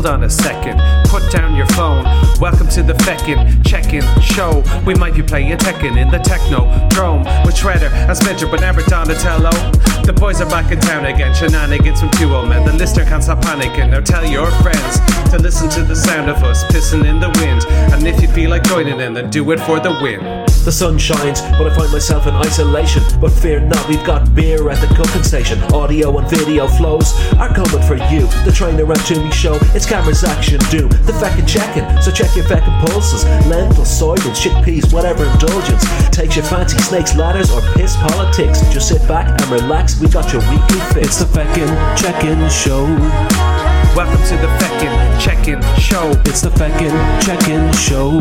hold on a second. Put down your phone. Welcome to the feckin' check-in show. We might be playing Tekken in the techno drome with Shredder and Splinter, but never Donatello. The boys are back in town again. Shenanigans from two old men. The listener can't stop panicking. Now tell your friends to listen to the sound of us pissing in the wind. And if you feel like joining in, then do it for the win. The sun shines, but I find myself in isolation. But fear not, we've got beer at the cooking station. Audio and video flows are coming for you. The Trainer and Toomey show, it's cameras action do. The feckin' checking, so check your feckin' pulses. Lentils, soybeans, chickpeas, whatever indulgence. Takes your fancy snakes, ladders, or piss politics. Just sit back and relax, we got your weekly fix. It's the feckin' check-in show. Welcome to the feckin' check-in show. It's the feckin' check-in show.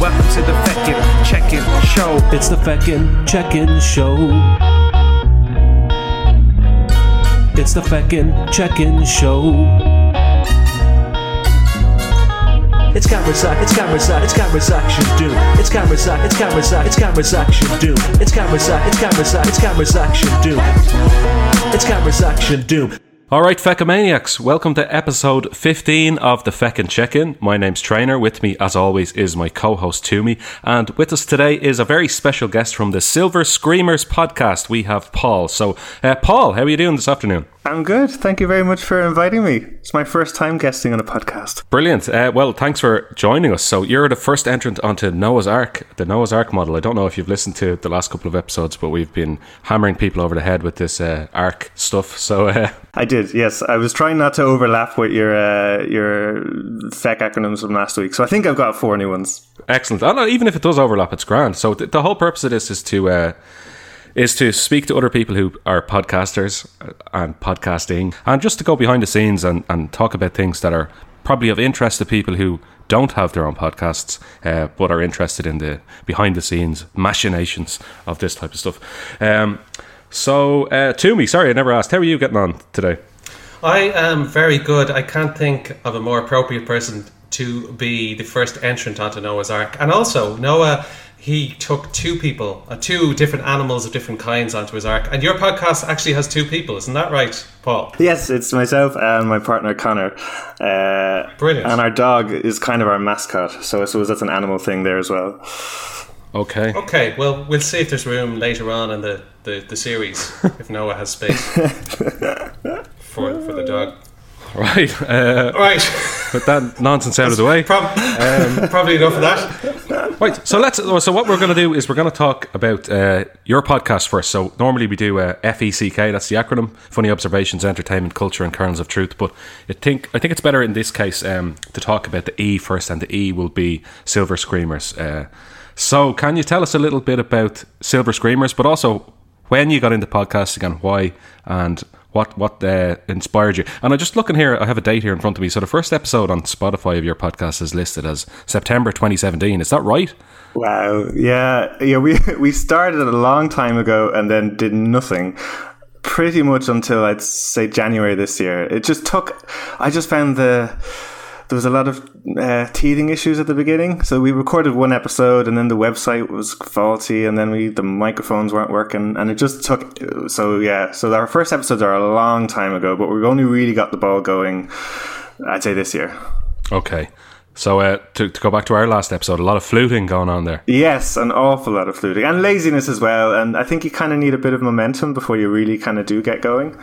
Welcome to the feckin' check-in show. It's the feckin' check-in show. It's the feckin' check-in show. It's camera sack, it's camera sack, it's camera action do. It's camera sack, it's camera sack, it's camera action do. It's camera sack, it's camera sack, it's camera action do. It's camera action do. All right, Feckamaniacs, welcome to episode 15 of the Feckin' Check-In. My name's Trainer. With me, as always, is my co-host Toomey. And with us today is a very special guest from the Silver Screamers podcast. We have Paul. So, uh, Paul, how are you doing this afternoon? I'm good. Thank you very much for inviting me. It's my first time guesting on a podcast. Brilliant. Uh, well, thanks for joining us. So, you're the first entrant onto Noah's Ark, the Noah's Ark model. I don't know if you've listened to the last couple of episodes, but we've been hammering people over the head with this uh, Ark stuff. So, uh, I did. Yes, I was trying not to overlap with your uh, your FEC acronyms from last week. So, I think I've got four new ones. excellent. Know, even if it does overlap, it's grand. So, th- the whole purpose of this is to. Is to speak to other people who are podcasters and podcasting and just to go behind the scenes and, and talk about things that are probably of interest to people who don't have their own podcasts uh, but are interested in the behind the scenes machinations of this type of stuff. Um, so, uh, Toomey, sorry, I never asked. How are you getting on today? I am very good. I can't think of a more appropriate person to be the first entrant onto Noah's Ark. And also, Noah, he took two people, uh, two different animals of different kinds onto his ark. And your podcast actually has two people, isn't that right, Paul? Yes, it's myself and my partner Connor. Uh, Brilliant. And our dog is kind of our mascot. So I suppose that's an animal thing there as well. Okay. Okay, well, we'll see if there's room later on in the, the, the series, if Noah has space for, for the dog. Right. Uh, All right, with that nonsense out of the way. Prob- probably enough of that. Right. So let's. So what we're going to do is we're going to talk about uh, your podcast first. So normally we do uh, FECK. That's the acronym: Funny Observations, Entertainment, Culture, and Kernels of Truth. But I think I think it's better in this case um, to talk about the E first, and the E will be Silver Screamers. Uh, so can you tell us a little bit about Silver Screamers, but also when you got into podcasting and why, and what what uh, inspired you? And I'm just looking here. I have a date here in front of me. So the first episode on Spotify of your podcast is listed as September 2017. Is that right? Wow. Yeah. Yeah. We we started a long time ago and then did nothing. Pretty much until I'd say January this year. It just took. I just found the there was a lot of uh, teething issues at the beginning. So we recorded one episode, and then the website was faulty, and then we the microphones weren't working, and it just took. So yeah, so our first episodes are a long time ago, but we've only really got the ball going. I'd say this year. Okay. So uh, to, to go back to our last episode, a lot of fluting going on there. Yes, an awful lot of fluting and laziness as well. And I think you kind of need a bit of momentum before you really kind of do get going.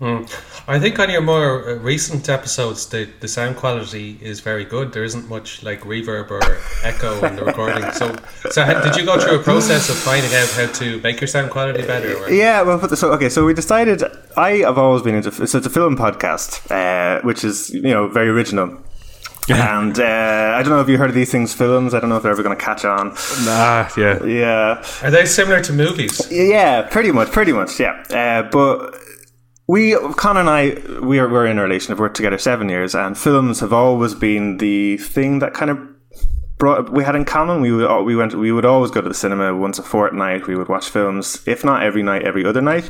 I think on your more uh, recent episodes, the, the sound quality is very good. There isn't much like reverb or echo in the recording. So, so ha- did you go through a process of finding out how to make your sound quality better? Or? Yeah, well, but the- so okay, so we decided. I have always been into so it's a film podcast, uh, which is you know very original. And uh, I don't know if you heard of these things, films. I don't know if they're ever going to catch on. Ah, yeah. Yeah, Are they similar to movies? yeah, pretty much, pretty much, yeah. Uh, but we, Connor and I, we are we're in a relation. We've worked together seven years, and films have always been the thing that kind of brought we had in common. We would we went we would always go to the cinema once a fortnight. We would watch films, if not every night, every other night.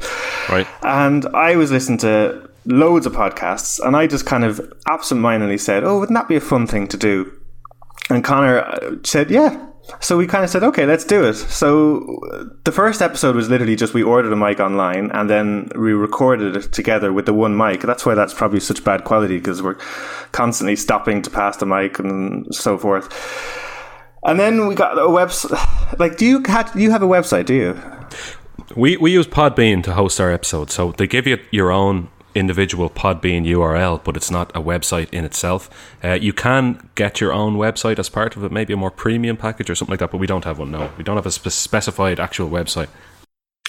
Right. And I was listening to loads of podcasts, and I just kind of absentmindedly said, "Oh, wouldn't that be a fun thing to do?" And Connor uh, said, "Yeah." So we kind of said, okay, let's do it. So the first episode was literally just we ordered a mic online and then we recorded it together with the one mic. That's why that's probably such bad quality because we're constantly stopping to pass the mic and so forth. And then we got a website. Like, do you have, you have a website? Do you? We we use Podbean to host our episodes, so they give you your own individual Podbean URL, but it's not a website in itself. Uh, you can get your own website as part of it, maybe a more premium package or something like that, but we don't have one. No, we don't have a spe- specified actual website.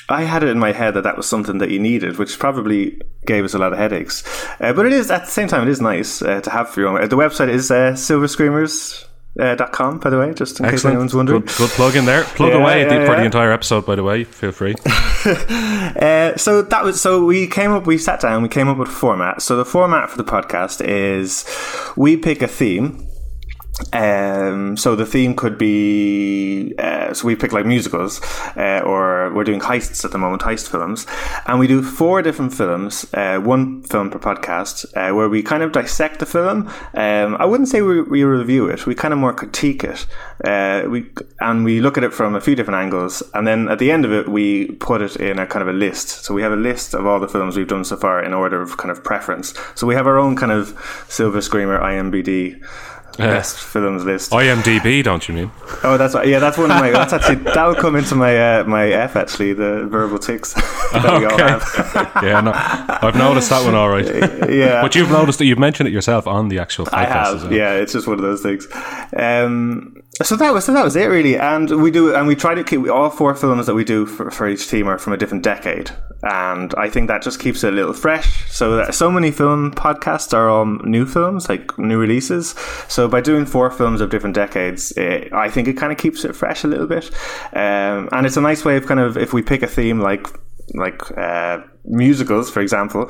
I had it in my head that that was something that you needed, which probably gave us a lot of headaches. Uh, but it is at the same time, it is nice uh, to have for your own. The website is uh, Silver Screamers uh, dot com, by the way, just in case anyone's wondering. Good, good plug in there. Plug Yeah, away yeah, the- for the entire episode, by the way. Feel free. Uh, so that was so we came up, we sat down, we came up with a format. So the format for the podcast is we pick a theme. Um, so the theme could be uh, so we pick like musicals, uh, or we're doing heists at the moment, heist films, and we do four different films, uh, one film per podcast, uh, where we kind of dissect the film. Um, I wouldn't say we, we review it; we kind of more critique it. Uh, we and we look at it from a few different angles, and then at the end of it, we put it in a kind of a list. So we have a list of all the films we've done so far in order of kind of preference. So we have our own kind of Silver Screamer IMBD best films list. IMDb, don't you mean? Oh, that's yeah. That's one of my. That's actually that would come into my uh, my F actually the verbal tics that we all Okay. have. yeah, no, I've noticed that one all right. yeah, But you've noticed that you've mentioned it yourself on the actual podcast. I have. Yeah, it's just one of those things. Um, so that was so that was it really, and we do and we try to keep all four films that we do for, for each team are from a different decade, and I think that just keeps it a little fresh. So that so many film podcasts are all new films, like new releases. So by doing four films of different decades, eh, I think it kind of keeps it fresh a little bit, um, and it's a nice way of kind of if we pick a theme like like uh, musicals, for example,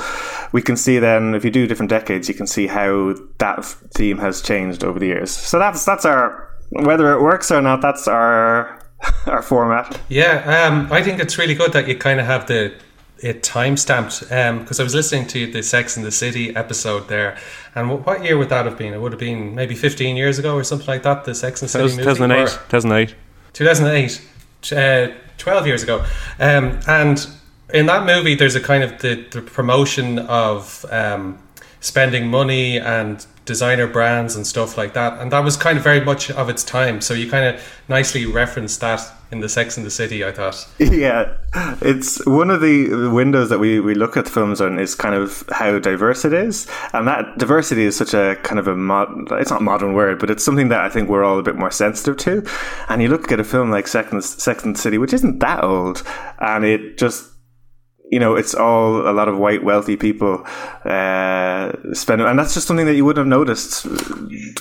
we can see then if you do different decades, you can see how that theme has changed over the years. So that's that's our whether it works or not. That's our our format. Yeah, um, I think it's really good that you kind of have the it time stamped because I was listening to the Sex and the City episode there, and wh- what year would that have been? It would have been maybe 15 years ago or something like that. The Sex and the City movie, two thousand eight, two thousand eight, two thousand eight, uh, 12 years ago, um, and in that movie, there's a kind of the, the promotion of um, spending money and designer brands and stuff like that, and that was kind of very much of its time. So you kind of nicely referenced that in the Sex and the City. I thought. Yeah, it's one of the windows that we, we look at films on is kind of how diverse it is, and that diversity is such a kind of a mod. It's not modern word, but it's something that I think we're all a bit more sensitive to. And you look at a film like Sex and the City, which isn't that old, and it just you know, it's all a lot of white wealthy people uh, spending, and that's just something that you wouldn't have noticed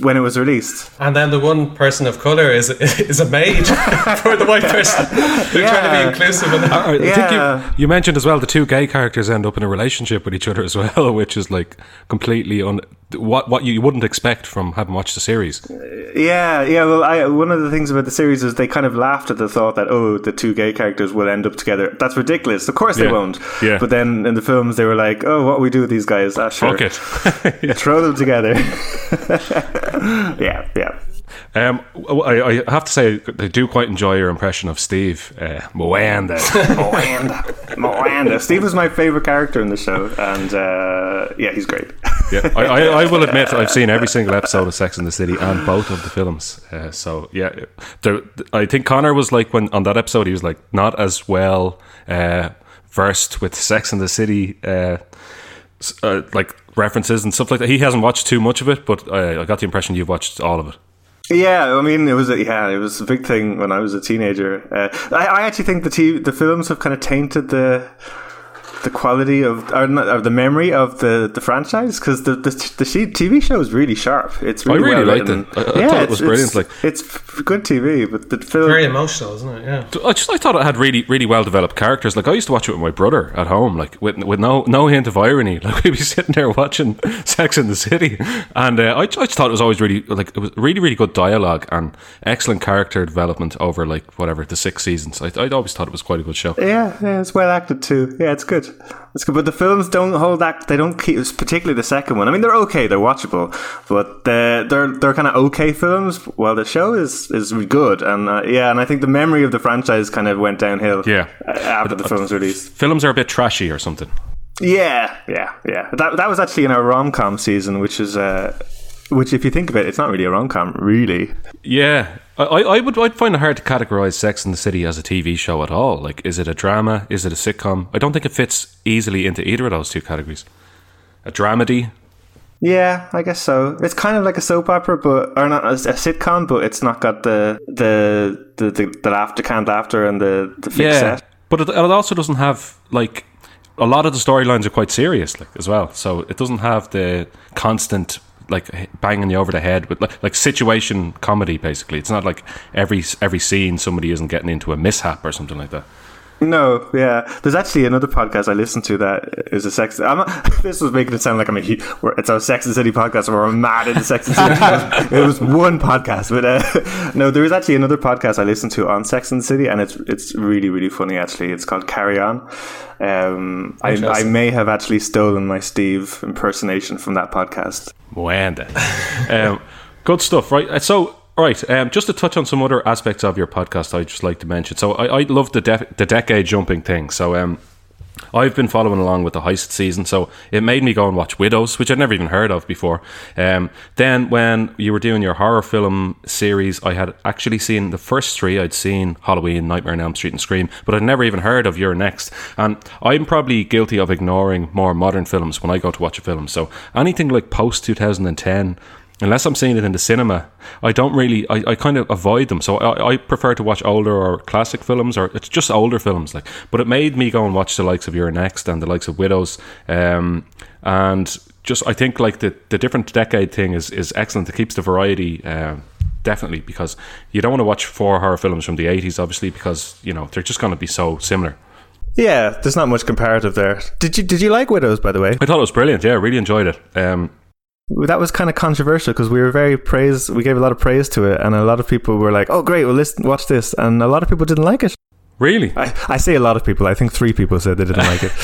when it was released. And then the one person of color is is a maid for the white person. They're trying to be inclusive. In that. I I think Yeah. you, you mentioned as well the two gay characters end up in a relationship with each other as well, which is like completely on what what you, you wouldn't expect from having watched the series. Yeah, yeah. Well, I, one of the things about the series is they kind of laughed at the thought that oh, the two gay characters will end up together. That's ridiculous. Of course they Yeah. won't. Yeah. But then in the films they were like, oh, what we do with these guys? Ah, sure. Fuck it. Yeah. Throw them together. yeah, yeah. Um, I, I have to say, I do quite enjoy your impression of Steve uh, Moanda. Moanda, Moanda. Steve is my favorite character in the show, and uh, yeah, he's great. yeah, I, I, I will admit I've seen every single episode of Sex and the City and both of the films. Uh, so yeah, there, I think Connor was like when on that episode he was like not as well uh, versed with Sex and the City. Uh, uh, like references and stuff like that. He hasn't watched too much of it, but I, got the impression you've watched all of it. Yeah, I mean, it was a, yeah, it was a big thing when I was a teenager. Uh, I, I actually think the TV, the films have kind of tainted the the quality of or, not, or the memory of the, the franchise because the, the the she- TV show is really sharp. It's really really well liked written. it. I- I thought it was brilliant, It's, like- it's good TV, but the film. Very emotional, isn't it? Yeah. I just I thought it had really really well developed characters. Like I used to watch it with my brother at home, like with with no no hint of irony. Like we'd be sitting there watching Sex in the City, and uh, I, I just thought it was always really like it was really really good dialogue and excellent character development over like whatever the six seasons. I I always thought it was quite a good show. Yeah, yeah, it's well acted too. Yeah, it's good. It's good, but the films don't hold that. They don't keep, particularly the second one. I mean, they're okay, they're watchable, but they're they're, they're kind of okay films. Well, the show is is good, and uh, yeah, and I think the memory of the franchise kind of went downhill. Yeah. uh, after the film's release. Films are a bit trashy or something. Yeah, yeah, yeah. That that was actually in our rom com season, which is uh, which if you think of it, it's not really a rom com, really. Yeah, I, I would I'd find it hard to categorize Sex in the City as a TV show at all. Like, is it a drama? Is it a sitcom? I don't think it fits easily into either of those two categories. A dramedy? Yeah, I guess so. It's kind of like a soap opera, but or not a, a sitcom, but it's not got the the the the, the laughter canned laughter and the the fixed set. but it, it also doesn't have like a lot of the storylines are quite serious, like as well. So it doesn't have the constant like banging you over the head with like, like situation comedy. Basically, it's not like every every scene somebody isn't getting into a mishap or something like that. No, yeah. There's actually another podcast I listen to that is a sex. I'm not, this was making it sound like I'm a. It's a Sex and City podcast where I'm mad into Sex and City. it was one podcast, but uh, no, there is actually another podcast I listen to on Sex and City, and it's it's really really funny. Actually, it's called Carry On. Um, I, I may have actually stolen my Steve impersonation from that podcast. Wanda. um, good stuff, right? Uh, So, right, um, just to touch on some other aspects of your podcast, I'd just like to mention. So, I, I love the de- the decade jumping thing. So, um, I've been following along with the heist season, so it made me go and watch Widows, which I'd never even heard of before. Um, then, when you were doing your horror film series, I had actually seen the first three. I'd seen Halloween, Nightmare on Elm Street, and Scream, but I'd never even heard of You're Next. And I'm probably guilty of ignoring more modern films when I go to watch a film. So anything like post 2010 unless I'm seeing it in the cinema, I don't really, I, I kind of avoid them. So I, I prefer to watch older or classic films, or it's just older films. Like, but it made me go and watch the likes of You're Next and the likes of Widows, um, and just I think like the the different decade thing is is excellent. It keeps the variety. Um, Definitely, because you don't want to watch four horror films from the 80s, obviously, because you know they're just going to be so similar. Yeah, there's not much comparative there. Did you did you like Widows by the way? I thought it was brilliant. Yeah, I really enjoyed it. Um, That was kind of controversial because we were very praise. We gave a lot of praise to it, and a lot of people were like, "Oh, great! Well, listen, watch this," and a lot of people didn't like it. really? I, I say a lot of people. I think three people said they didn't like it.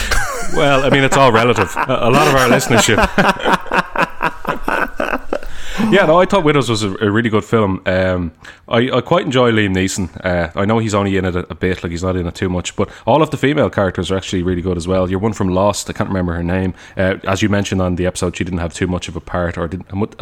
Well, I mean, it's all relative. A, a lot of our listenership. yeah, no, I thought Widows was a, a really good film. Um, I, I quite enjoy Liam Neeson. Uh, I know he's only in it a, a bit, like he's not in it too much, but all of the female characters are actually really good as well. Your one from Lost, I can't remember her name. Uh, as you mentioned on the episode, she didn't have too much of a part or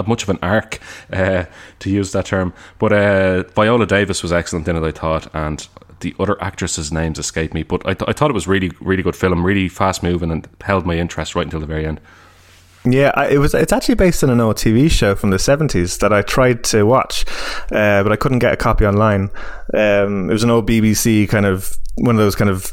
much of an arc, uh, to use that term. But uh, Viola Davis was excellent in it, I thought, and the other actresses' names escape me, but I, th- I thought it was really, really good film, really fast moving, and held my interest right until the very end. Yeah, I, it was. It's actually based on an old TV show from the seventies that I tried to watch, uh, but I couldn't get a copy online. Um, it was an old BBC kind of one of those kind of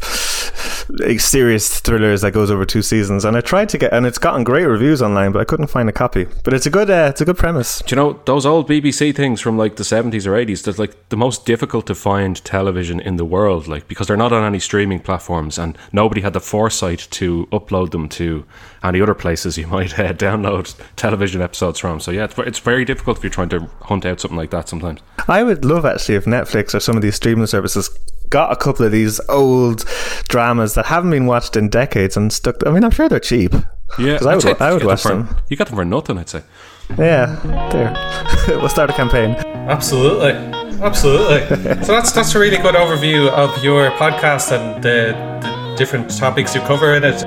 serious thrillers that goes over two seasons, and I tried to get, and it's gotten great reviews online, but I couldn't find a copy. But it's a good, uh, it's a good premise. Do you know those old BBC things from like the seventies or eighties? That's like the most difficult to find television in the world, like because they're not on any streaming platforms, and nobody had the foresight to upload them to any other places you might uh, download television episodes from. So yeah, it's, it's very difficult if you're trying to hunt out something like that sometimes. I would love actually if Netflix or some of these streaming services got a couple of these old dramas that haven't been watched in decades and stuck. I mean, I'm sure they're cheap. Yeah, 'Cause I I'd would, say I you would get watch for, them. You got them for nothing, I'd say. Yeah, there. we'll start a campaign. Absolutely, absolutely. so that's that's a really good overview of your podcast and the, the different topics you cover in it.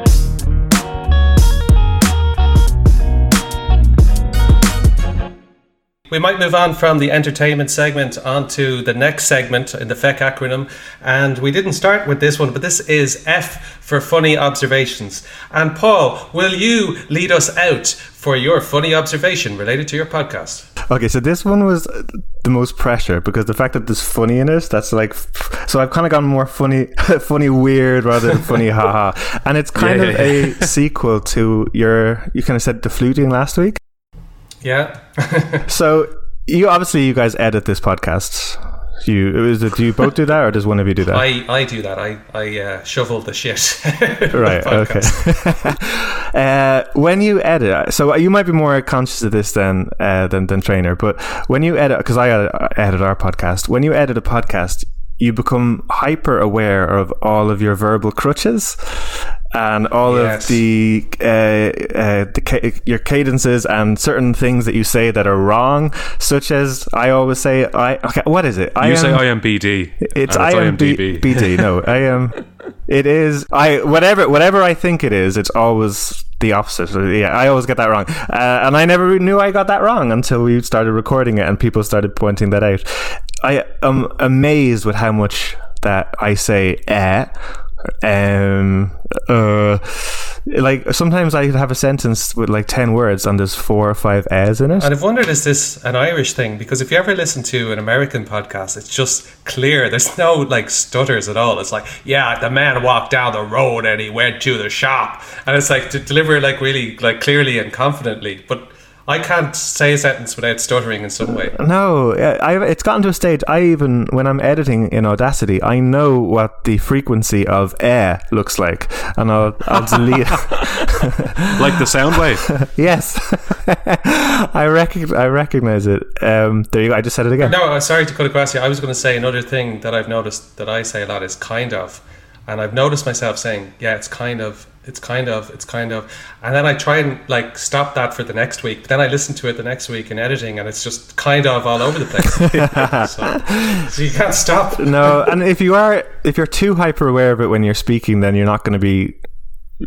We might move on from the entertainment segment onto the next segment in the FEC acronym. And we didn't start with this one, but this is F for funny observations. And Paul, will you lead us out for your funny observation related to your podcast? Okay, so this one was the most pressure because the fact that there's funny in it, that's like, so I've kind of gone more funny, funny weird rather than funny haha. And it's kind Yeah, of yeah, a sequel to your, you kind of said the fluting last week. Yeah. So you obviously you guys edit this podcast. You is it? Do you both do that, or does one of you do that? I, I do that. I, I uh, shovel the shit. right. Okay. uh, when you edit, so you might be more conscious of this than uh, than than trainer, but when you edit, because I edit, edit our podcast, when you edit a podcast, you become hyper aware of all of your verbal crutches and all Yes. of the uh, uh, the ca- your cadences and certain things that you say that are wrong, such as I always say, I okay, what is it? I You am, say IMBD. it's and IMDb. BD. No, I am. It is I whatever whatever I think it is. It's always the opposite. Yeah, I always get that wrong, uh, and I never knew I got that wrong until we started recording it and people started pointing that out. I am amazed with how much that I say eh. Um, uh, like sometimes I have a sentence with like ten words and there's four or five as in it. And I've wondered, is this an Irish thing? Because if you ever listen to an American podcast, it's just clear. There's no like stutters at all. It's like, yeah, the man walked down the road and he went to the shop, and it's like to deliver like really like clearly and confidently. But I can't say a sentence without stuttering in some way. No, uh, I, it's gotten to a stage. I even when I'm editing in Audacity, I know what the frequency of air looks like, and I'll, I'll delete. Like the sound wave. yes, I recognize. I recognize it. Um, there you go. I just said it again. No, I'm sorry to cut across you. I was going to say another thing that I've noticed that I say a lot is kind of, and I've noticed myself saying, yeah, it's kind of, it's kind of, it's kind of, and then I try and like stop that for the next week. But then I listen to it the next week in editing, and it's just kind of all over the place. so, so you can't stop. No, and if you are, if you're too hyper aware of it when you're speaking, then you're not going to be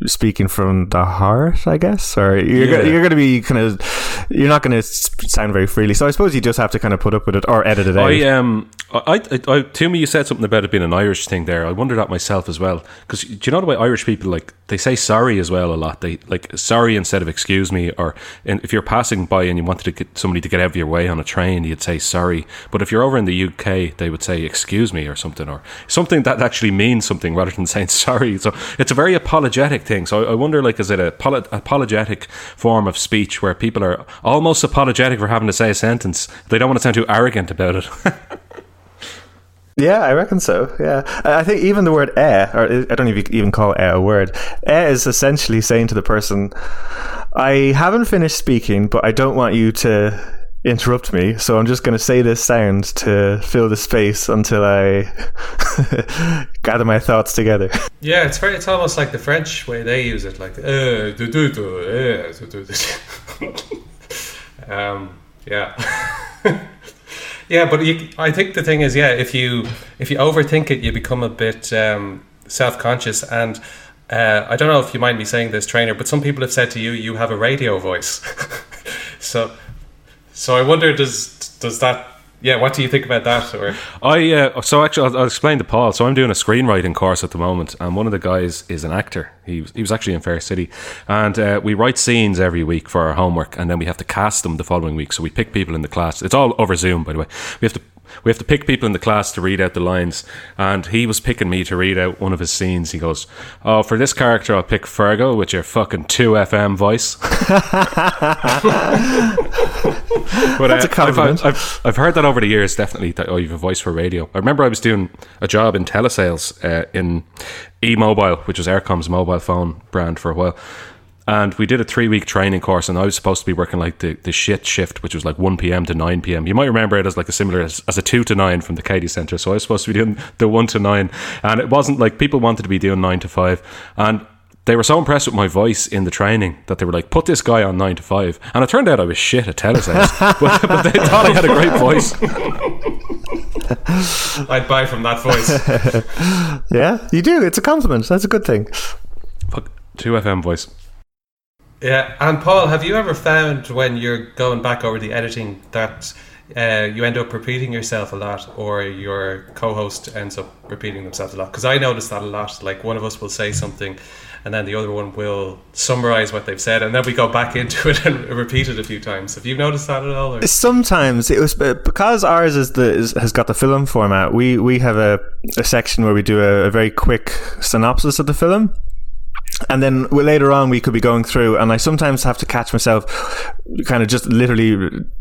speaking from the heart, I guess, or you're Yeah. go- you're going to be kind of you're not going to sound very freely. So I suppose you just have to kind of put up with it or edit it out. I um, I, I, I, to me, you said something about it being an Irish thing there. I wonder that myself as well. Because do you know the way Irish people like they say sorry as well a lot. They like sorry instead of excuse me. Or if you're passing by and you wanted to get somebody to get out of your way on a train, you'd say sorry. But if you're over in the UK, they would say excuse me or something or something that actually means something rather than saying sorry. So it's a very apologetic thing. So I wonder, like, is it a apologetic form of speech where people are almost apologetic for having to say a sentence? They don't want to sound too arrogant about it. Yeah, I reckon so. Yeah, I think even the word "eh," or I don't even call "eh" a word. "Eh" is essentially saying to the person, "I haven't finished speaking, but I don't want you to interrupt me, so I'm just going to say this sound to fill the space until I gather my thoughts together." Yeah, it's very. It's almost like the French way they use it, like uh, do, do, do, um, yeah, yeah. But you, I think the thing is, yeah, if you if you overthink it, you become a bit um, self conscious. And uh, I don't know if you mind me saying this, trainer, but some people have said to you, you have a radio voice. so, so I wonder, does does that? Yeah, what do you think about that? Or I uh, so actually I'll, I'll explain to Paul. So I'm doing a screenwriting course at the moment, and one of the guys is an actor. He was, he was actually in Fair City, and uh, we write scenes every week for our homework, and then we have to cast them the following week. So we pick people in the class. It's all over Zoom, by the way. We have to. We have to pick people in the class to read out the lines, and he was picking me to read out one of his scenes. He goes, "Oh, for this character, I'll pick Fergal with your fucking two FM voice." But That's uh, a compliment. I've, I've, I've heard that over the years, definitely, that, oh, you have a voice for radio. I remember I was doing a job in telesales uh, in E-Mobile, which was Eircom's mobile phone brand for a while. And we did a three week training course, and I was supposed to be working like the, the shit shift, which was like 1 p.m. to 9 p.m. You might remember it as like a similar as, as a 2 to 9 from the Katie Centre. So I was supposed to be doing the 1 to 9. And it wasn't like people wanted to be doing 9 to 5. And they were so impressed with my voice in the training that they were like, put this guy on 9 to 5. And it turned out I was shit at telesales, but, but they thought I had a great voice. I'd buy from that voice. yeah, you do. It's a compliment. That's a good thing. Fuck, 2FM voice. Yeah, and Paul, have you ever found when you're going back over the editing that uh, you end up repeating yourself a lot, or your co-host ends up repeating themselves a lot? Because I notice that a lot. Like one of us will say something, and then the other one will summarize what they've said, and then we go back into it and repeat it a few times. Have you noticed that at all? Or? Sometimes it was because ours is the is, has got the film format. We we have a, a section where we do a, a very quick synopsis of the film. And then we- later on, we could be going through, and I sometimes have to catch myself, kind of just literally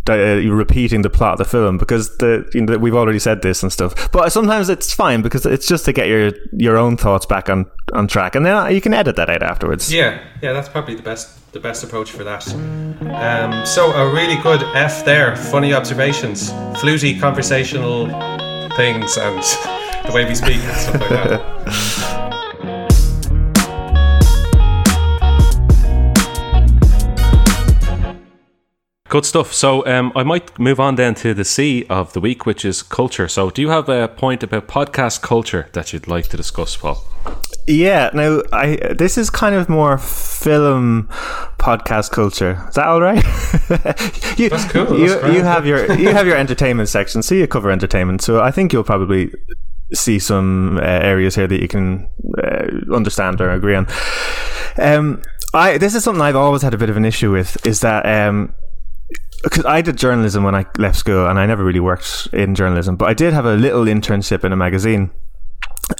uh, repeating the plot of the film because the you know, we've already said this and stuff. But sometimes it's fine because it's just to get your your own thoughts back on on track, and then you can edit that out afterwards. Yeah, yeah, that's probably the best the best approach for that. Um, so a really good F there. Funny observations, fluty conversational things, and the way we speak and stuff like that. Good stuff. So um, I might move on then to the C of the week, which is culture. So do you have a point about podcast culture that you'd like to discuss, Paul? Yeah, now I this is kind of more film podcast culture. Is that all right? you, That's cool. You, That's you have your you have your entertainment section, so you cover entertainment. So I think you'll probably see some uh, areas here that you can uh, understand or agree on. Um, I this is something I've always had a bit of an issue with is that um, because I did journalism when I left school, and I never really worked in journalism, but I did have a little internship in a magazine.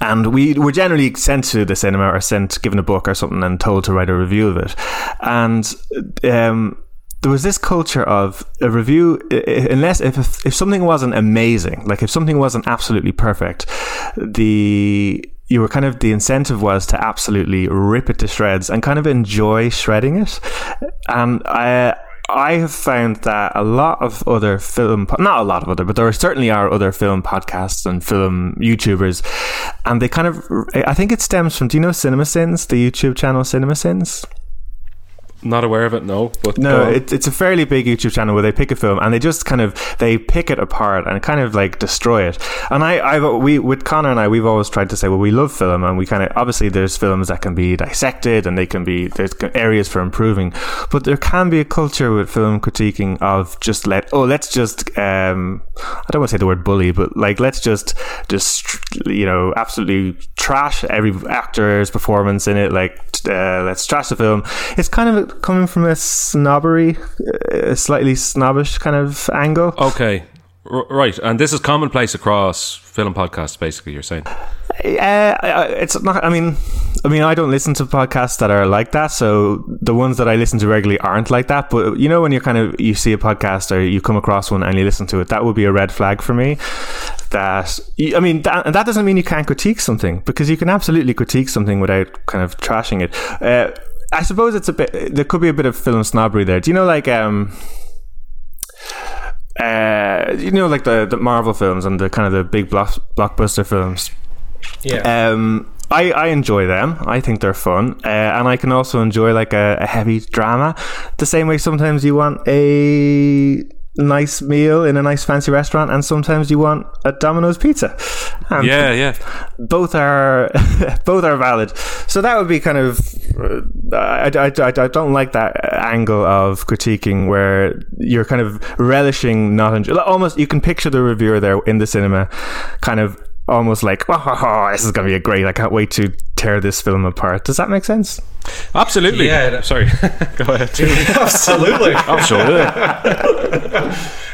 And we were generally sent to the cinema or sent, given a book or something, and told to write a review of it. And um, there was this culture of a review, unless if if something wasn't amazing, like if something wasn't absolutely perfect, the you were kind of the incentive was to absolutely rip it to shreds and kind of enjoy shredding it. And I I have found that a lot of other film, not a lot of other, but there certainly are other film podcasts and film YouTubers, and they kind of, I think it stems from, do you know CinemaSins, the YouTube channel CinemaSins? Not aware of it, no. But no, it, it's a fairly big YouTube channel where they pick a film and they just kind of they pick it apart and kind of like destroy it. And I, I, we with Connor and I, we've always tried to say, well, we love film and we kind of obviously there's films that can be dissected and they can be there's areas for improving, but there can be a culture with film critiquing of just let oh let's just um I don't want to say the word bully, but like let's just just you know absolutely trash every actor's performance in it. Like uh, let's trash the film. It's kind of coming from a snobbery, a slightly snobbish kind of angle. Okay, R- right, and this is commonplace across film podcasts. Basically, you're saying. Uh, it's not. I mean, I mean, I don't listen to podcasts that are like that. So the ones that I listen to regularly aren't like that. But you know, when you're kind of you see a podcast or you come across one and you listen to it, that would be a red flag for me. That I mean, that, that doesn't mean you can't critique something because you can absolutely critique something without kind of trashing it. Uh, I suppose it's a bit. There could be a bit of film snobbery there. Do you know, like, um, uh, you know, like the the Marvel films and the kind of the big block, blockbuster films. Yeah. Um, I, I enjoy them. I think they're fun, uh, and I can also enjoy like a, a heavy drama. The same way sometimes you want a nice meal in a nice fancy restaurant, and sometimes you want a Domino's pizza. And yeah, yeah. Both are both are valid. So that would be kind of. Uh, I, I, I, I don't like that angle of critiquing where you're kind of relishing not enjoy. Almost, you can picture the reviewer there in the cinema, kind of almost like, oh, oh, oh, this is going to be a great. I can't wait to tear this film apart. Does that make sense? Absolutely. Yeah. Sorry. Go ahead. Absolutely. Absolutely.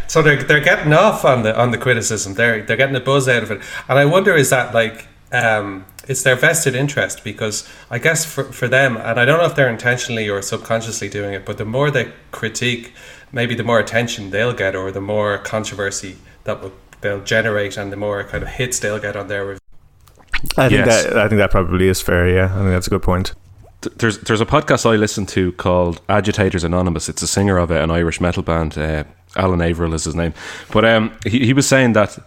so they're they're getting off on the on the criticism. They're they're getting a buzz out of it, and I wonder is that like. Um, it's their vested interest because I guess for, for them, and I don't know if they're intentionally or subconsciously doing it, but the more they critique, maybe the more attention they'll get or the more controversy that will they'll generate and the more kind of hits they'll get on their review. I think Yes. that I think that probably is fair. Yeah, I think that's a good point. There's there's a podcast I listen to called Agitators Anonymous. It's a singer of an Irish metal band. Uh, Alan Averill is his name, but um, he he was saying that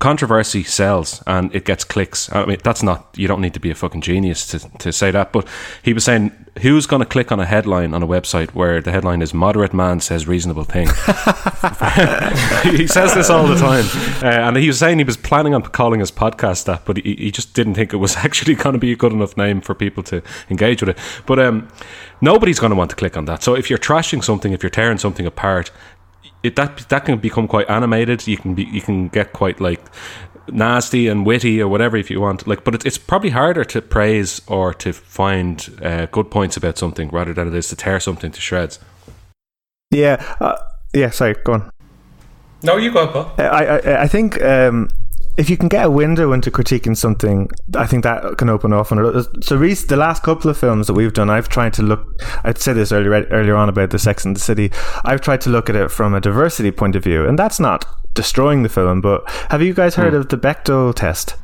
controversy sells and it gets clicks. I mean, that's not you don't need to be a fucking genius to to say that. But he was saying who's going to click on a headline on a website where the headline is "Moderate man says reasonable thing." he says this all the time, uh, and he was saying he was planning on calling his podcast that, but he, he just didn't think it was actually going to be a good enough name for people to engage with it. But um, nobody's going to want to click on that. So if you're trashing something, if you're tearing something apart, it, that that can become quite animated. You can be you can get quite like nasty and witty or whatever if you want. Like, but it, it's probably harder to praise or to find uh, good points about something rather than it is to tear something to shreds. Yeah, uh, yeah. Sorry, go on. No, you go, Paul. I I, I think um, if you can get a window into critiquing something, I think that can open up. And so, Reese, the last couple of films that we've done, I've tried to look. I'd said this earlier earlier on about the Sex and the City. I've tried to look at it from a diversity point of view, and that's not destroying the film. But have you guys heard hmm. of the Bechdel test?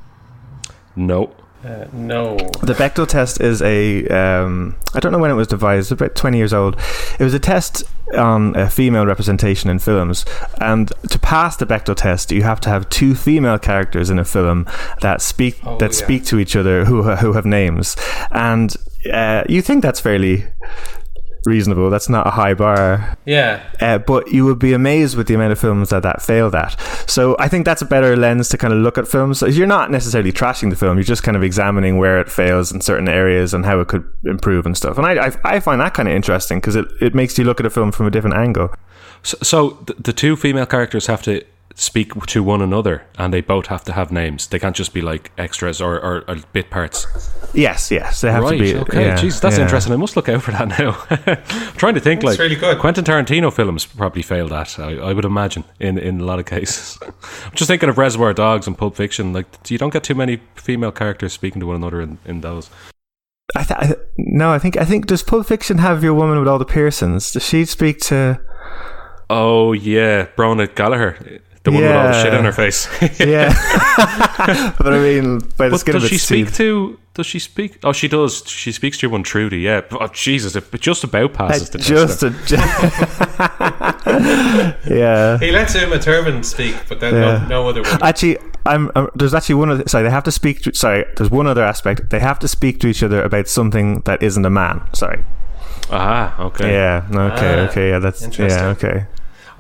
No. Uh, no. The Bechdel test is a um, I don't know when it was devised, about 20 years old. It was a test on uh, female representation in films, and to pass the Bechdel test, you have to have two female characters in a film that speak Oh, that yeah. speak to each other who who have names, and uh, you think that's fairly reasonable. That's not a high bar. Yeah. Uh, but you would be amazed with the amount of films that that failed at. So I think that's a better lens to kind of look at films. You're not necessarily trashing the film; you're just kind of examining where it fails in certain areas and how it could improve and stuff. And I I, I find that kind of interesting because it, it makes you look at a film from a different angle. So, so the, the two female characters have to speak to one another, and they both have to have names. They can't just be like extras or, or, or bit parts. Yes, yes, they have right. to be. okay. yeah, Jeez, that's yeah. interesting. I must look out for that now. I'm trying to think. That's like really good. Quentin Tarantino films probably failed that. I, I would imagine in in a lot of cases. I'm just thinking of Reservoir Dogs and Pulp Fiction. Like you don't get too many female characters speaking to one another in, in those. I th- I, no, I think I think does Pulp Fiction have your woman with all the piercings? Does she speak to? Oh yeah, Bronagh Gallagher, the one with all the Yeah. shit on her face. Yeah, but I mean, by the But skin does of she speak teeth. to? Does she speak? Oh, she does. She speaks to your one Trudy. Yeah. Oh, Jesus, it it just about passes the test just there. a, yeah. He lets Uma Thurman speak, but then Yeah. no, no other one. Actually, I'm. Um, there's actually one other. Sorry, they have to speak. To, sorry, there's one other aspect. They have to speak to each other about something that isn't a man. Sorry. Ah, okay. Yeah. Okay. Ah, okay. Yeah. That's. interesting. Yeah. Okay.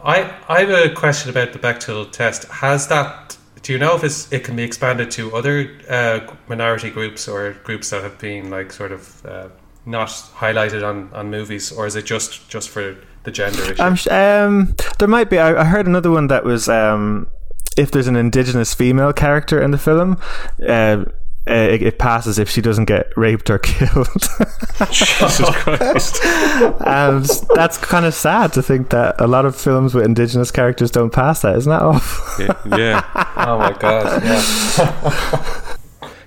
I, I have a question about the Bechdel test. Has that? Do you know if it can be expanded to other uh, minority groups or groups that have been like sort of uh, not highlighted on, on movies, or is it just just for the gender issue? Um. There might be. I, I heard another one that was. Um. If there's an indigenous female character in the film, uh, uh, it, it passes if she doesn't get raped or killed. Jesus Christ. and that's kind of sad to think that a lot of films with indigenous characters don't pass that. Isn't that awful? yeah. yeah. oh my god! Yeah.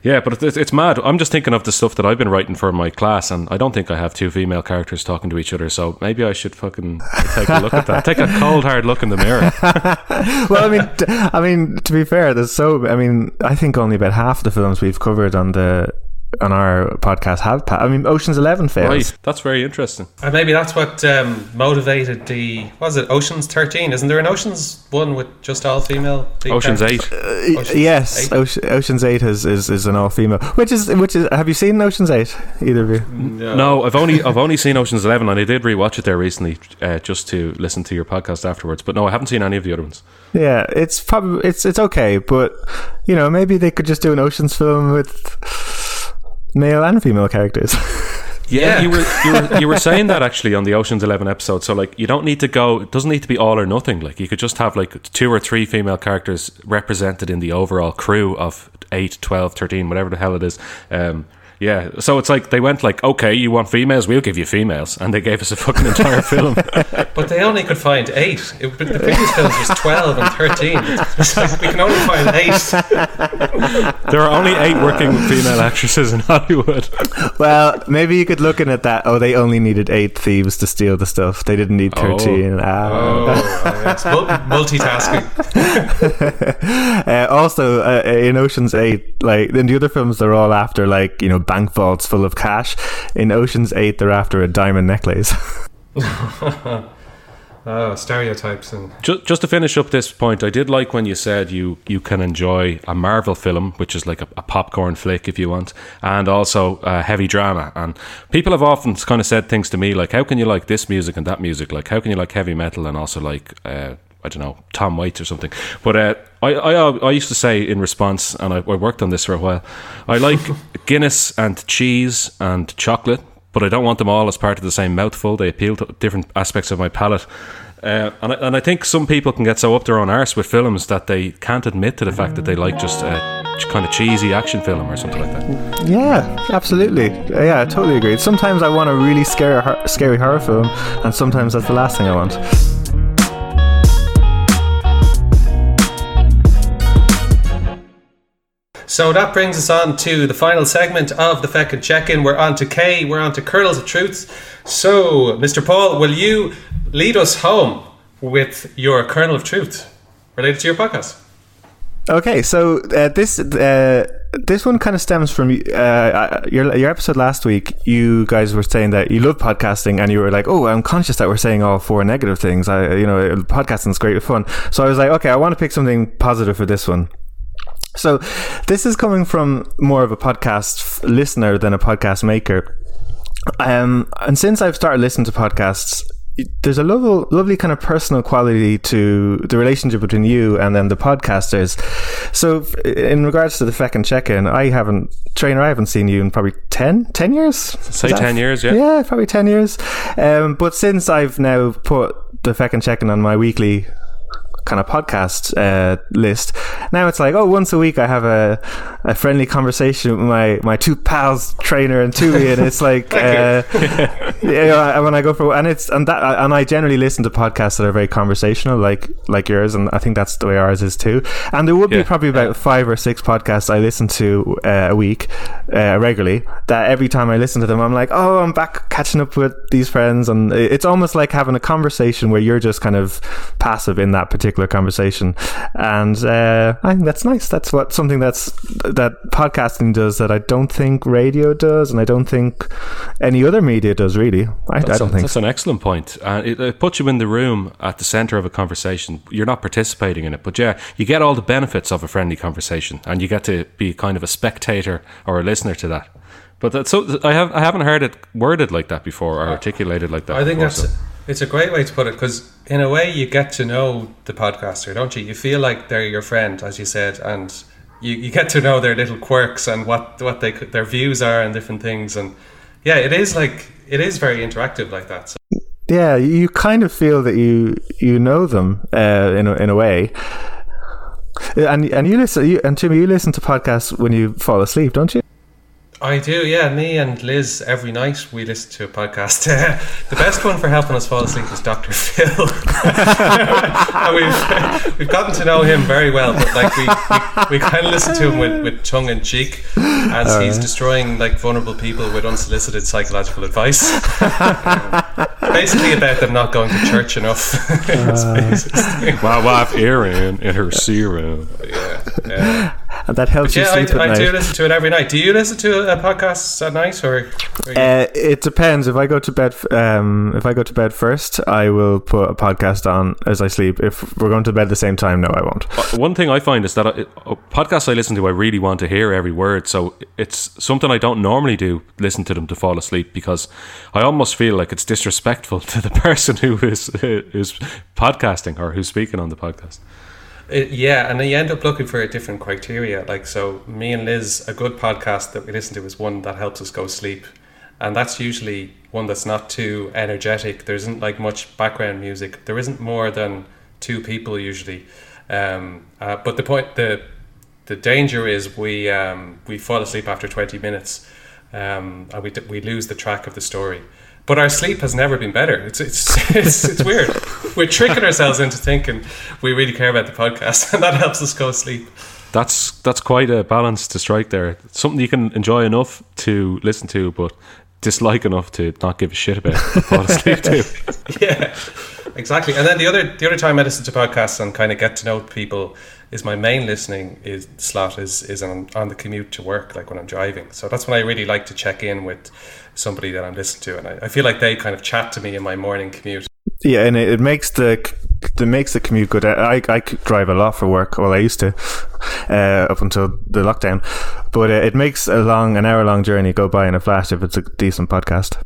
Yeah, but it's, it's mad. I'm just thinking of the stuff that I've been writing for my class, and I don't think I have two female characters talking to each other. So maybe I should fucking take a look at that. Take a cold, hard look in the mirror. well, I mean, t- I mean, to be fair, there's so. I mean, I think only about half the films we've covered on the on our podcast have. Pa- I mean, Ocean's Eleven fails. Right, that's very interesting. And maybe that's what um, motivated the was it Ocean's Thirteen? Isn't there an Ocean's one with just all female? Ocean's characters? Eight. Y- Ocean's yes, Eight? Ocean's Eight is, is, is an all female. Which is which is. Have you seen Ocean's Eight? Either of you? No, I've only I've only seen Ocean's Eleven, and I did rewatch it there recently, uh, just to listen to your podcast afterwards. But no, I haven't seen any of the other ones. Yeah, it's probably it's it's okay, but you know maybe they could just do an Ocean's film with male and female characters. Yeah, you were you were you were saying that actually on the Ocean's Eleven episode. So like, you don't need to go. It doesn't need to be all or nothing. Like, you could just have like two or three female characters represented in the overall crew of 8, 12, 13, whatever the hell it is. Um, yeah, so it's like they went like, okay, you want females, we'll give you females, and they gave us a fucking entire film. But they only could find eight. It, the previous films was twelve and thirteen. It's like we can only find eight. there are only eight working female actresses in Hollywood. well, maybe you could look in at that. Oh, they only needed eight thieves to steal the stuff. They didn't need thirteen. Ah. Oh, yes. Mul- multitasking. uh, also, uh, in Ocean's Eight, like in the other films, they're all after like you know bank vaults full of cash. In Ocean's Eight, they're after a diamond necklace. Oh, stereotypes and Just, just to finish up this point, I did like when you said you, you can enjoy a Marvel film, which is like a, a popcorn flick if you want, and also uh, heavy drama. And people have often kind of said things to me like, "How can you like this music and that music? Like, how can you like heavy metal and also like uh, I don't know Tom Waits or something?" But uh, I, I I used to say in response, and I, I worked on this for a while. I like Guinness and cheese and chocolate but I don't want them all as part of the same mouthful. They appeal to different aspects of my palate. Uh, and, I, and I think some people can get so up their own arse with films that they can't admit to the fact that they like just a kind of cheesy action film or something like that. yeah, absolutely. Uh, Yeah, I totally agree. Sometimes I want a really scary, scary horror film, and sometimes that's the last thing I want. So that brings us on to the final segment of the Feckin' Check-In. We're on to K, we're on to Kernels of Truths. So, Mr. Paul, will you lead us home with your Kernel of Truth related to your podcast? Okay, so uh, this uh, this one kind of stems from uh, your your episode last week. You guys were saying that you love podcasting, and you were like, "Oh, I'm conscious that we're saying all four negative things." I, you know, podcasting is great fun. So I was like, "Okay, I want to pick something positive for this one." So this is coming from more of a podcast listener than a podcast maker. Um, and since I've started listening to podcasts, there's a lovely, lovely kind of personal quality to the relationship between you and then the podcasters. So, in regards to the Feckin' check-in, I haven't trainer. I haven't seen you in probably 10, 10 years. Say ten years, yeah. Yeah, probably ten years. Um, but since I've now put the Feckin' check-in on my weekly kind of podcast uh, list. Now it's like, oh, once a week I have a, a friendly conversation with my, my two pals, trainer and Tui, and it's like, uh, yeah, when I go for and it's and that and I generally listen to podcasts that are very conversational, like like yours, and I think that's the way ours is too. And there would be probably about five or six podcasts I listen to uh, a week uh, regularly. That every time I listen to them, I'm like, oh, I'm back catching up with these friends, and it's almost like having a conversation where you're just kind of passive in that particular conversation, and uh, I think that's nice. That's what something that's that podcasting does that I don't think radio does, and I don't think any other media does. Really, I, I don't a- think. that's an excellent point. Uh, it, it puts you in the room at the center of a conversation. You're not participating in it, but yeah, you get all the benefits of a friendly conversation, and you get to be kind of a spectator or a listener to that. But that's so I have I haven't heard it worded like that before or articulated like that. I think before, that's so- it's a great way to put it because in a way you get to know the podcaster, don't you? You feel like they're your friend, as you said, and you, you get to know their little quirks and what what they their views are and different things. And yeah, it is like it is very interactive like that. So Yeah, you kind of feel that you you know them uh, in a, in a way. And and you listen you, and Jimmy, you listen to podcasts when you fall asleep, don't you? I do, yeah. Me and Liz every night we listen to a podcast. the best one for helping us fall asleep is Doctor Phil. and we've we've gotten to know him very well, but like we we, we kind of listen to him with, with tongue in cheek, as he's destroying like vulnerable people with unsolicited psychological advice. Um, basically about them not going to church enough. Basically- My wife Erin and her serum. yeah, yeah. And that helps you Yeah, I, sleep at I night. do listen to it every night. Do you listen to a podcast at night, or? or you- Uh, it depends. If I go to bed, um, if I go to bed first, I will put a podcast on as I sleep. If we're going to bed at the same time, no, I won't. Uh, One thing I find is that I, uh, podcasts I listen to, I really want to hear every word. So it's something I don't normally do, listen to them to fall asleep, because I almost feel like it's disrespectful to the person who is who's podcasting or who's speaking on the podcast. It, yeah, and then you end up looking for a different criteria. Like, so me and Liz, a good podcast that we listen to is one that helps us go sleep. And that's usually one that's not too energetic. There isn't like much background music. There isn't more than two people usually. Um, uh, but the point, the the danger is we um, we fall asleep after twenty minutes, um, and we we lose the track of the story. But our sleep has never been better. It's it's it's, it's weird. We're tricking ourselves into thinking we really care about the podcast, and that helps us go to sleep. That's that's quite a balance to strike there. Something you can enjoy enough to listen to, but dislike enough to not give a shit about fall asleep to. yeah, exactly. And then the other the other time I listen to podcasts and kind of get to know people is my main listening is slot is is on, on the commute to work, like when I'm driving. So that's when I really like to check in with somebody that I'm listening to, and I, I feel like they kind of chat to me in my morning commute. Yeah, and it, it makes the it makes the commute good. I I drive a lot for work. Well, I used to uh, up until the lockdown, but uh, it makes a long an hour long journey go by in a flash if it's a decent podcast.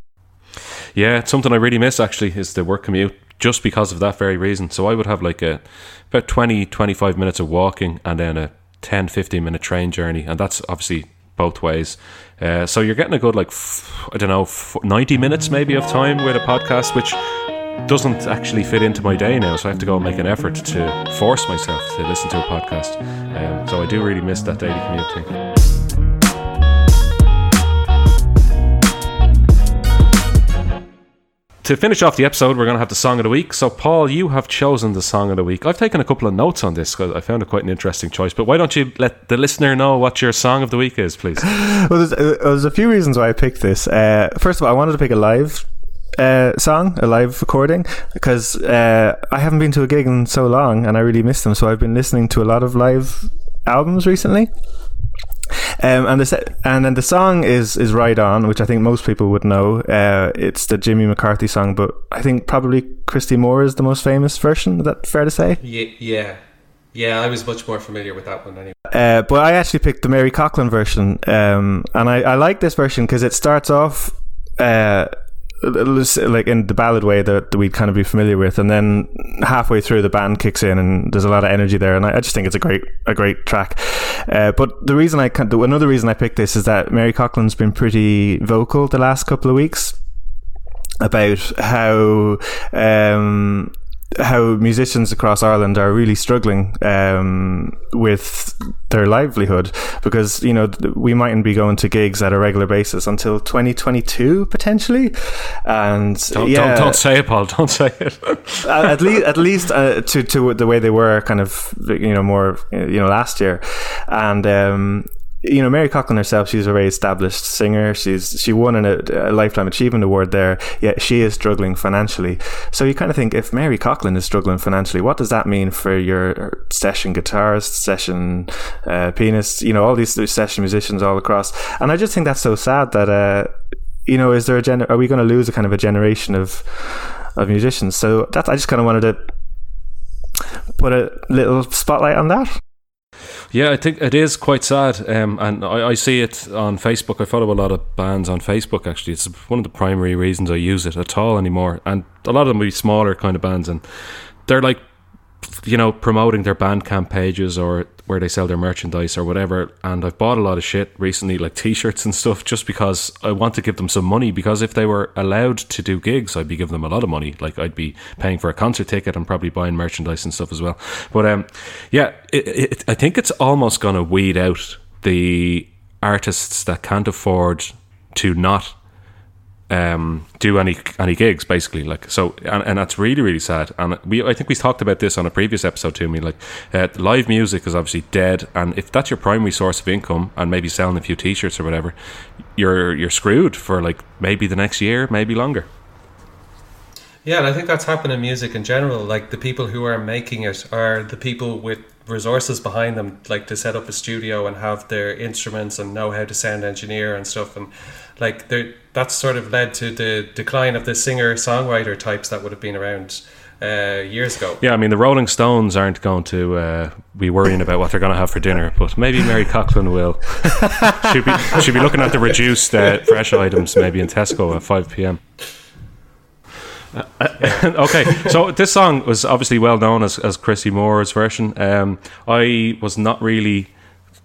Yeah, it's something I really miss actually is the work commute just because of that very reason. So I would have like a about 20 25 minutes of walking and then a 10 15 minute train journey and that's obviously both ways. Uh, so you're getting a good like f- I don't know f- 90 minutes maybe of time with a podcast which doesn't actually fit into my day now so I have to go and make an effort to force myself to listen to a podcast. Um, so I do really miss that daily commute thing. To finish off the episode, we're going to have the song of the week. So, Paul, you have chosen the song of the week. I've taken a couple of notes on this because I found it quite an interesting choice. But why don't you let the listener know what your song of the week is, please? Well, there's, uh, there's a few reasons why I picked this. Uh, first of all, I wanted to pick a live uh, song, a live recording, because uh, I haven't been to a gig in so long and I really miss them. So I've been listening to a lot of live albums recently. Um, and the and then the song is is "Ride On," which I think most people would know. Uh, it's the Jimmy McCarthy song, but I think probably Christy Moore is the most famous version. Is that fair to say? Yeah, yeah, yeah. I was much more familiar with that one anyway. Uh, but I actually picked the Mary Coughlan version, um, and I, I like this version because it starts off. Uh, like in the ballad way that, that we'd kind of be familiar with, and then halfway through the band kicks in and there's a lot of energy there, and I, I just think it's a great a great track. Uh, but the reason I can, another reason I picked this is that Mary Coughlan's been pretty vocal the last couple of weeks about how um, how musicians across Ireland are really struggling um, with their livelihood because you know we mightn't be going to gigs at a regular basis until 2022 potentially, and don't, yeah, don't, don't say it, Paul. Don't say it. at least at least uh, to to the way they were kind of you know more you know last year, and. Um, you know, Mary Coughlan herself, she's a very established singer. She's she won an, a, lifetime achievement award there. Yet she is struggling financially. So you kind of think, if Mary Coughlan is struggling financially, what does that mean for your session guitarist, session uh, pianist? You know, all these session musicians all across. And I just think that's so sad that uh, you know, is there a gen- are we going to lose a kind of a generation of of musicians? So that's I just kind of wanted to put a little spotlight on that. Yeah, I think it is quite sad, um, and I, I, see it on Facebook. I follow a lot of bands on Facebook. Actually, it's one of the primary reasons I use it at all anymore. And a lot of them will be smaller kind of bands, and they're like you know, promoting their Bandcamp pages or where they sell their merchandise or whatever. And I've bought a lot of shit recently, like t-shirts and stuff, just because I want to give them some money. Because if they were allowed to do gigs, I'd be giving them a lot of money. Like I'd be paying for a concert ticket and probably buying merchandise and stuff as well. But um, yeah, it, it, I think it's almost going to weed out the artists that can't afford to not um, do any any gigs basically like so and, and that's really really sad. And we I think we talked about this on a previous episode to me like uh, live music is obviously dead. And if that's your primary source of income and maybe selling a few t-shirts or whatever you're you're screwed for like maybe the next year maybe longer. Yeah and I think that's happened in music in general. Like the people who are making it are the people with resources behind them like to set up a studio and have their instruments and know how to sound engineer and stuff. And like that's sort of led to the decline of the singer songwriter types that would have been around uh, years ago. Yeah, I mean the Rolling Stones aren't going to uh, be worrying about what they're going to have for dinner, but maybe Mary Coughlan will. should be should be looking at the reduced uh, fresh items maybe in Tesco at five p.m. Uh, okay, so this song was obviously well known as, as Christy Moore's version. Um, I was not really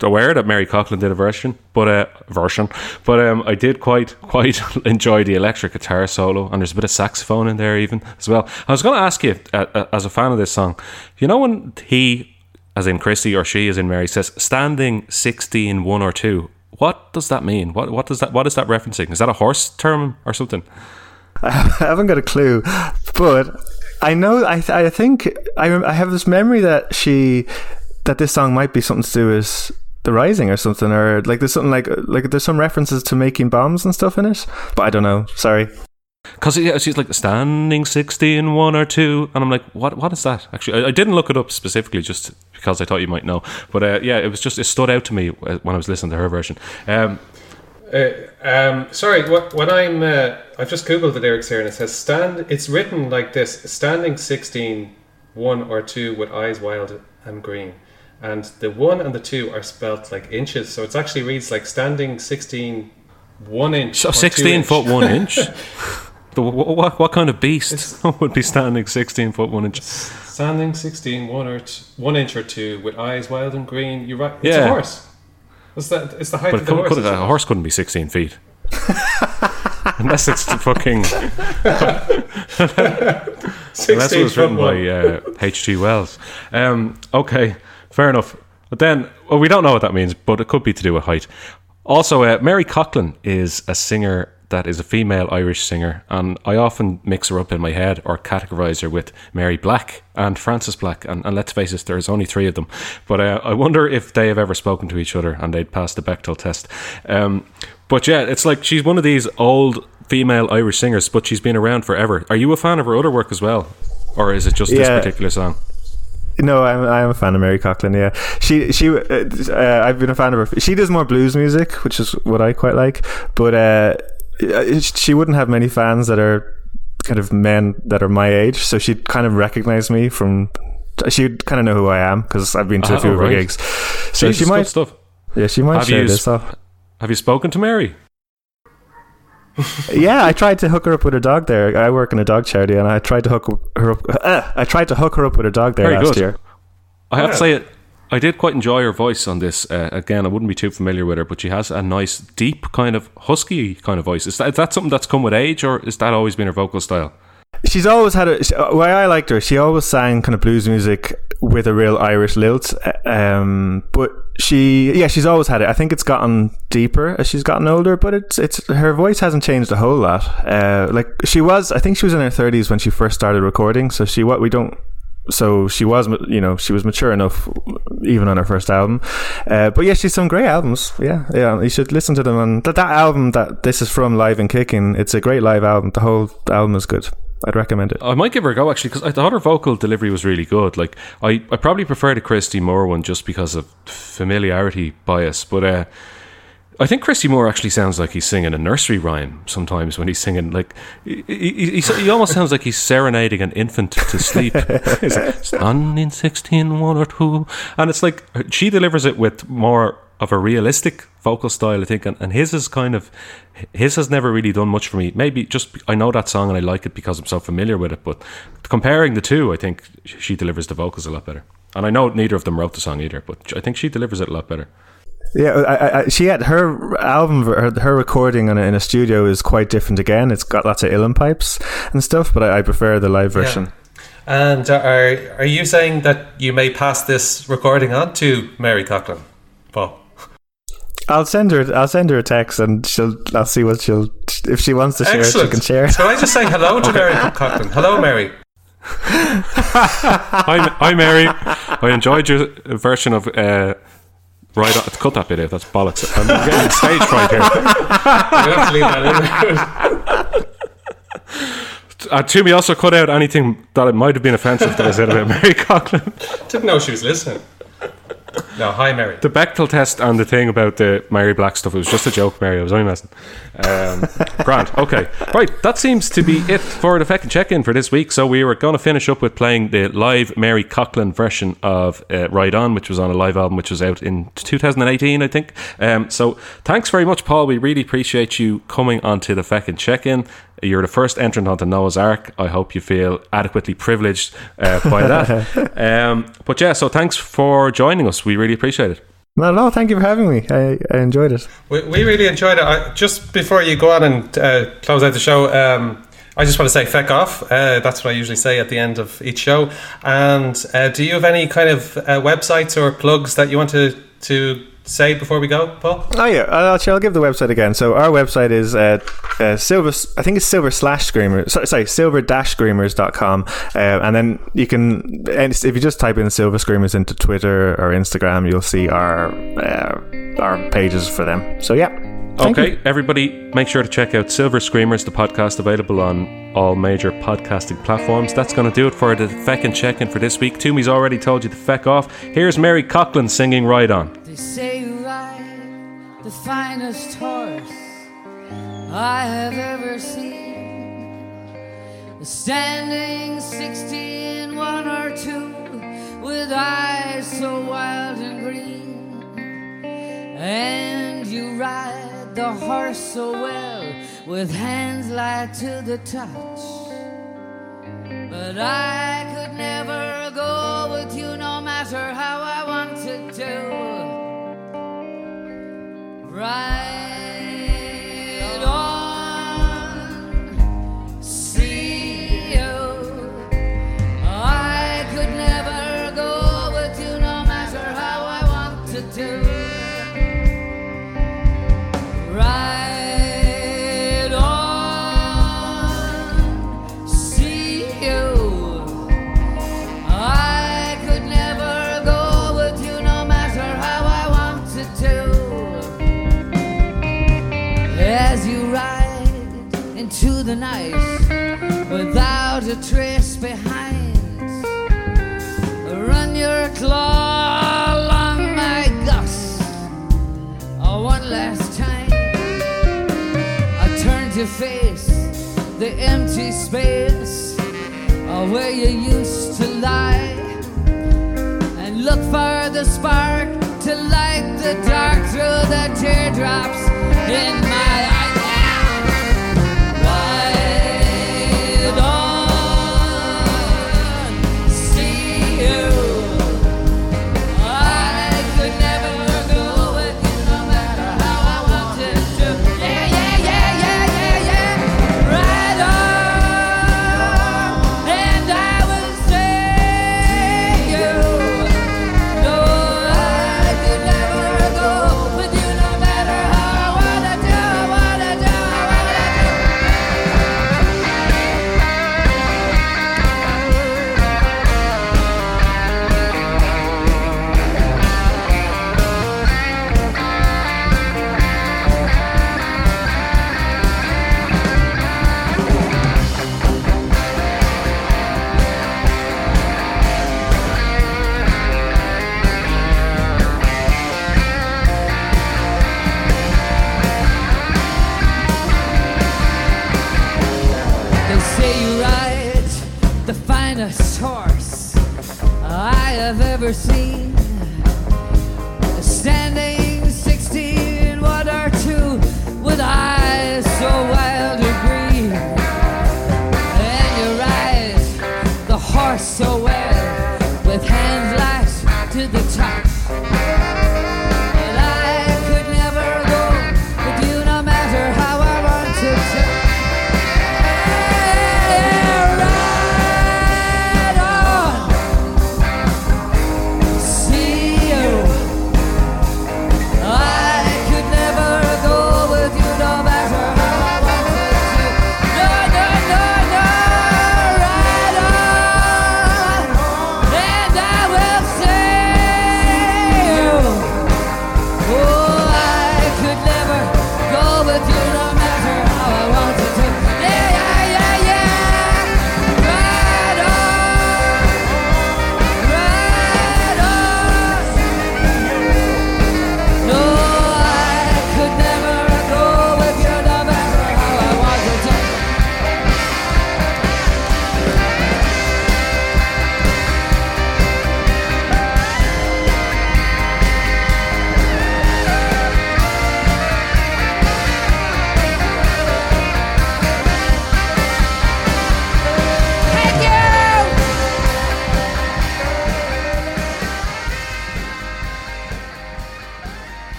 aware that Mary Coughlan did a version, but a uh, version, but um, I did quite quite enjoy the electric guitar solo, and there's a bit of saxophone in there even as well. I was going to ask you, uh, uh, as a fan of this song, you know when he, as in Christy or she, as in Mary, says standing sixty in one or two. What does that mean? What what does that what is that referencing? Is that a horse term or something? I haven't got a clue, but I know. I I think I I have this memory that she that this song might be something to do with the Rising or something, or like there's something like like there's some references to making bombs and stuff in it, but I don't know. Sorry. Because yeah, she's like standing sixty in one or two, and I'm like, what? What is that? Actually, I, I didn't look it up specifically, just because I thought you might know. But uh, yeah, it was just it stood out to me uh, when I was listening to her version. Um, uh, um, sorry, what, when I'm uh, I've just googled the lyrics here, and it says stand. It's written like this: standing 16, one or two with eyes wild and green and the one and the two are spelt like inches. So it actually reads like standing 16, one inch. So 16 foot one inch? the, what, what, what, kind of beast it's, would be standing 16 foot one inch? Standing 16, one, or t- one inch or two with eyes wild and green. You're right. It's yeah. a horse. It's, that, it's the height but of the horse. Could, a horse couldn't be 16 feet. Unless it's the fucking. unless it was written by H.G. Uh, Wells. Um, okay. Fair enough. But then, well, we don't know what that means, but it could be to do with height. Also, uh, Mary Coughlan is a singer that is a female Irish singer, and I often mix her up in my head or categorize her with Mary Black and Frances Black. And, and let's face it, there's only three of them. But uh, I wonder if they have ever spoken to each other and they'd pass the Bechdel test. Um, but yeah, it's like she's one of these old female Irish singers, but she's been around forever. Are you a fan of her other work as well? Or is it just yeah. this particular song? No, I'm I'm a fan of Mary Coughlan. Yeah, she she uh, uh, I've been a fan of her. She does more blues music, which is what I quite like. But uh, she wouldn't have many fans that are kind of men that are my age, so she'd kind of recognize me from. She'd kind of know who I am because I've been to a Oh, few of her gigs. So Jesus, she might, stuff. yeah, she might Have share you this off. Have you spoken to Mary? yeah, I tried to hook her up with a dog there. I work in a dog charity, and I tried to hook her up. Uh, I tried to hook her up with a dog there Very last good. year. I have to say it. I did quite enjoy her voice on this. Uh, again, I wouldn't be too familiar with her, but she has a nice, deep kind of husky kind of voice. Is that, is that something that's come with age, or is that always been her vocal style? She's always had a. She, uh, why I liked her, she always sang kind of blues music with a real Irish lilt. uh, Um, but she, yeah, she's always had it. I think it's gotten deeper as she's gotten older, but it's it's her voice hasn't changed a whole lot. Uh, like she was, I think she was in her thirties when she first started recording. So she what we don't. So she was, you know, she was mature enough, even on her first album. Uh, but yeah, she's some great albums. Yeah, yeah, you should listen to them. And that, that album that this is from, Live and Kicking, it's a great live album. The whole album is good. I'd recommend it. I might give her a go actually because I thought her vocal delivery was really good. Like I, I probably prefer the Christy Moore one just because of familiarity bias. But uh, I think Christy Moore actually sounds like he's singing a nursery rhyme sometimes when he's singing. Like he, he, he, he almost sounds like he's serenading an infant to sleep. Like, "Stand in sixteen one or two, and it's like she delivers it with more of a realistic vocal style, I think, and, and his is kind of his has never really done much for me. Maybe just I know that song and I like it because I'm so familiar with it. But comparing the two, I think she delivers the vocals a lot better. And I know neither of them wrote the song either, but I think she delivers it a lot better. Yeah, I, I- I, she had her album, her, her recording in a, in a studio is quite different again. It's got lots of uilleann pipes and stuff, but I, I prefer the live version. And uh, are are you saying that you may pass this recording on to Mary Coughlan, Paul? I'll send her. I'll send her a text, and she'll. I'll see what she'll. If she wants to share, it, she can share. So I just say hello to Mary Coughlan. Hello, Mary. Hi, hi, Mary. I enjoyed your version of. Uh, Right, on- cut that bit out. That's bollocks. I'm getting stage fright here. You have to leave that in there. Uh, Toomey also cut out anything that it might have been offensive that I said about Mary Coughlan. Didn't know she was listening. No, hi, Mary. The Bechdel test and the thing about the Mary Black stuff, it was just a joke, Mary. I was only messing. Um, Grant, okay. Right, that seems to be it for the second check in for this week. So we were going to finish up with playing the live Mary Coughlan version of uh, Ride On, which was on a live album which was out in 2018, I think. Um, so thanks very much, Paul. We really appreciate you coming onto the second check in. You're the first entrant onto Noah's Arc. I hope you feel adequately privileged uh, by that. um, but yeah, so thanks for joining us. We really appreciate it. No, no. Thank you for having me. I, I enjoyed it. We, we really enjoyed it. I, just before you go on and uh, close out the show, um, I just want to say feck off. Uh, that's what I usually say at the end of each show. And uh, do you have any kind of uh, websites or plugs that you want to, to say before we go, Paul? Oh yeah, I'll, I'll give the website again. So our website is uh, uh, silver. I think it's silver slash screamer. Sorry, sorry silver dash screamers.com. Uh, and then you can, if you just type in silver screamers into Twitter or Instagram, you'll see our uh, our pages for them. So yeah. Thank okay, you. everybody, make sure to check out Silver Screamers, the podcast available on all major podcasting platforms. That's going to do it for the feck and check in for this week. Toomey's already told you to feck off. Here's Mary Coughlan singing Ride On. They say you ride the finest horse I have ever seen. Standing sixteen, one or two, with eyes so wild and green. And you ride the horse so well, with hands light to the touch. But I could never go with you no matter how I Ride without a trace behind, run your claw along my guts. Oh, one last time, I turn to face the empty space oh, where you used to lie and look for the spark to light the dark through the teardrops in my